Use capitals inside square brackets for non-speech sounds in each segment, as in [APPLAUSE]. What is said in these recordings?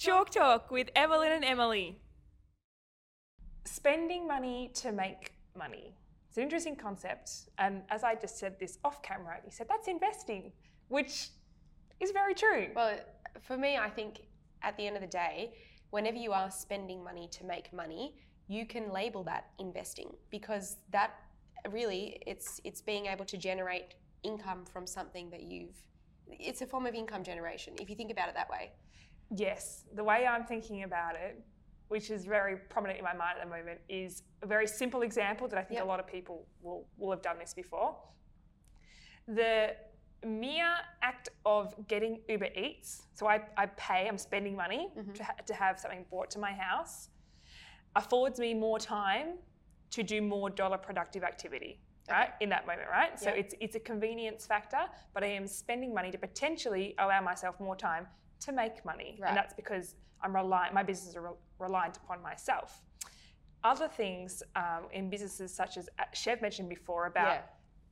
Chalk Talk with Evelyn and Emily. Spending money to make money. It's an interesting concept. And as I just said this off camera, you said that's investing, which is very true. Well, for me, I think at the end of the day, whenever you are spending money to make money, you can label that investing because that really it's it's being able to generate income from something that you've it's a form of income generation if you think about it that way. Yes, the way I'm thinking about it, which is very prominent in my mind at the moment, is a very simple example that I think Yep. a lot of people will, will have done this before. The mere act of getting Uber Eats, so I, I pay, I'm spending money mm-hmm. to, ha- to have something brought to my house, affords me more time to do more dollar productive activity. Right in that moment, right? So it's it's a convenience factor, but I am spending money to potentially allow myself more time to make money, Right. and that's because I'm reliant. My business is re- reliant upon myself. Other things um, in businesses such as uh, Chev mentioned before about Yeah.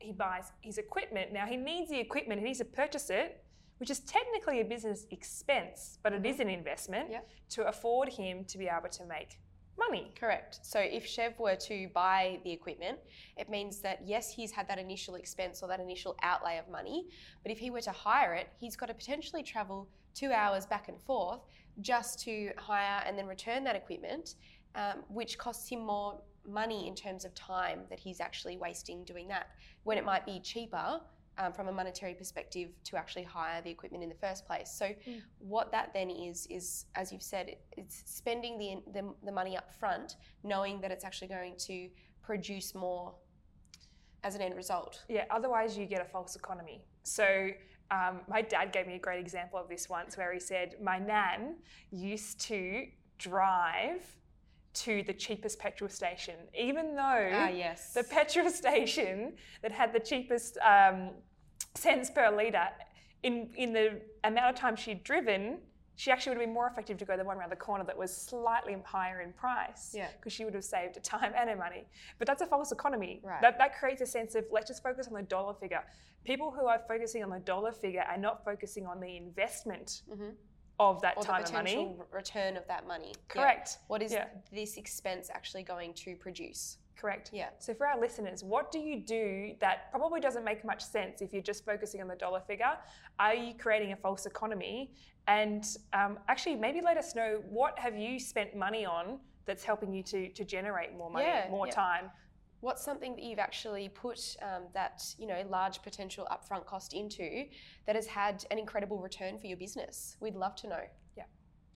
he buys his equipment. Now he needs the equipment, he needs to purchase it, which is technically a business expense, but it is an investment Yeah. to afford him to be able to make money. Correct. So if Chev were to buy the equipment, it means that yes, he's had that initial expense or that initial outlay of money, but if he were to hire it, he's got to potentially travel two hours back and forth just to hire and then return that equipment, um, which costs him more money in terms of time that he's actually wasting doing that. When it might be cheaper um, from a monetary perspective to actually hire the equipment in the first place. So what that then is is as you've said it, it's spending the, the the money up front knowing that it's actually going to produce more as an end result Yeah, otherwise you get a false economy. So um, my dad gave me a great example of this once where he said, My nan used to drive to the cheapest petrol station, even though ah yes the petrol [LAUGHS] station that had the cheapest um, cents per litre, in, in the amount of time she'd driven, she actually would have been more effective to go the one around the corner that was slightly higher in price. Yeah. Because she would have saved her time and her money. But that's a false economy. Right. That, that creates a sense of let's just focus on the dollar figure. People who are focusing on the dollar figure are not focusing on the investment of that or the time and money. potential return of that money Yeah. Correct. what is Yeah. this expense actually going to produce Correct. Yeah. So for our listeners, what do you do that probably doesn't make much sense if you're just focusing on the dollar figure? Are you creating a false economy? And um, actually, maybe let us know what have you spent money on that's helping you to to generate more money, Yeah, more yeah. time. What's something that you've actually put um, that you know large potential upfront cost into that has had an incredible return for your business we'd love to know Yeah.